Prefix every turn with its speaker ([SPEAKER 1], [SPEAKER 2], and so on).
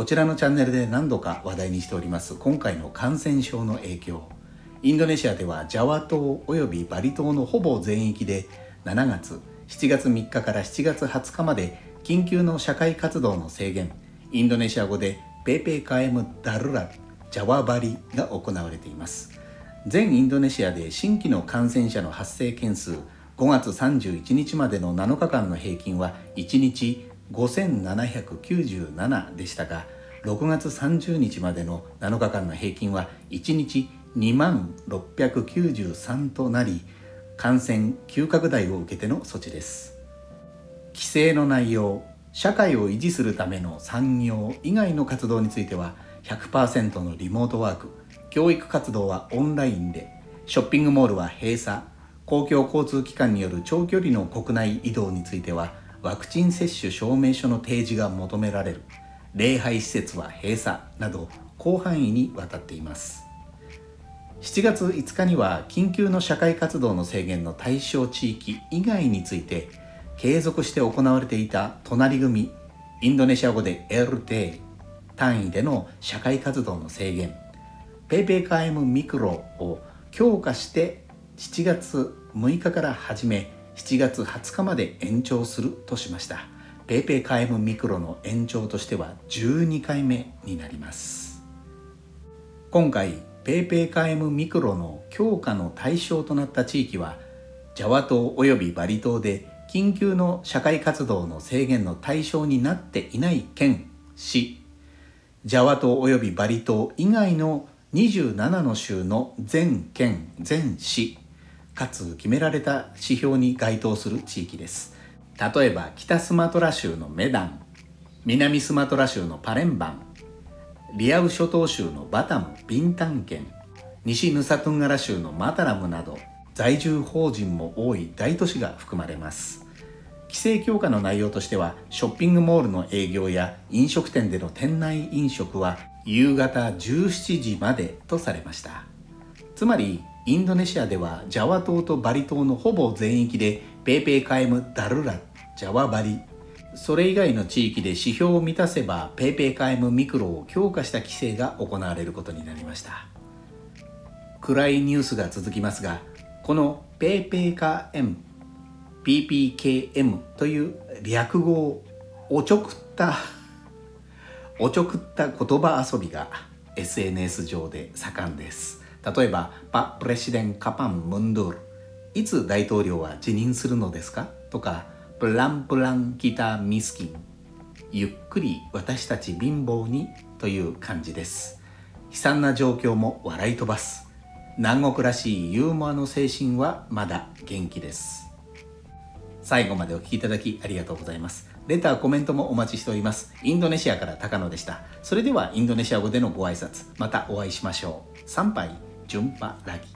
[SPEAKER 1] こちらのチャンネルで何度か話題にしております。今回の感染症の影響。インドネシアではジャワ島およびバリ島のほぼ全域で7月7月3日から7月20日まで緊急の社会活動の制限。インドネシア語でペーペーカエムダルラジャワバリが行われています。全インドネシアで新規の感染者の発生件数5月31日までの7日間の平均は1日5797でしたが6月30日までの7日間の平均は1日2万693となり感染急拡大を受けての措置です。規制の内容社会を維持するための産業以外の活動については100%のリモートワーク教育活動はオンラインでショッピングモールは閉鎖公共交通機関による長距離の国内移動についてはワクチン接種証明書の提示が求められる。礼拝施設は閉鎖など広範囲にわたっています。7月5日には緊急の社会活動の制限の対象地域以外について継続して行われていた隣組インドネシア語で LT 単位での社会活動の制限。PayPayKM ミクロを強化して7月6日から始め7月20日まで延長するとしました。PPKM ミクロの延長としては12回目になります。今回 PPKM ミクロの強化の対象となった地域はジャワ島及びバリ島で緊急の社会活動の制限の対象になっていない県、市、ジャワ島及びバリ島以外の27の州の全県、全市、かつ決められた指標に該当する地域です。例えば北スマトラ州のメダン、南スマトラ州のパレンバン、リアウ諸島州のバタム・ビンタン県、西ヌサトゥンガラ州のマタラムなど在住法人も多い大都市が含まれます規制強化の内容としてはショッピングモールの営業や飲食店での店内飲食は夕方17時までとされましたつまりインドネシアではジャワ島とバリ島のほぼ全域でペーペーカエムダルラジャワバリ。それ以外の地域で指標を満たせばペーペーカエムミクロを強化した規制が行われることになりました。暗いニュースが続きますがこの PayPayKM PPKM という略語をおちょくったおちょくった言葉遊びが SNS 上で盛んです。例えばパプレシデンカパンムンドゥールいつ大統領は辞任するのですか？とかプランプランキタミスキンゆっくり私たち貧乏に？という感じです。悲惨な状況も笑い飛ばす。南国らしいユーモアの精神はまだ元気です。最後までお聴きいただきありがとうございます。レターコメントもお待ちしております。インドネシアから高野でした。それではインドネシア語でのご挨拶またお会いしましょう。参拝。jumpa lagi.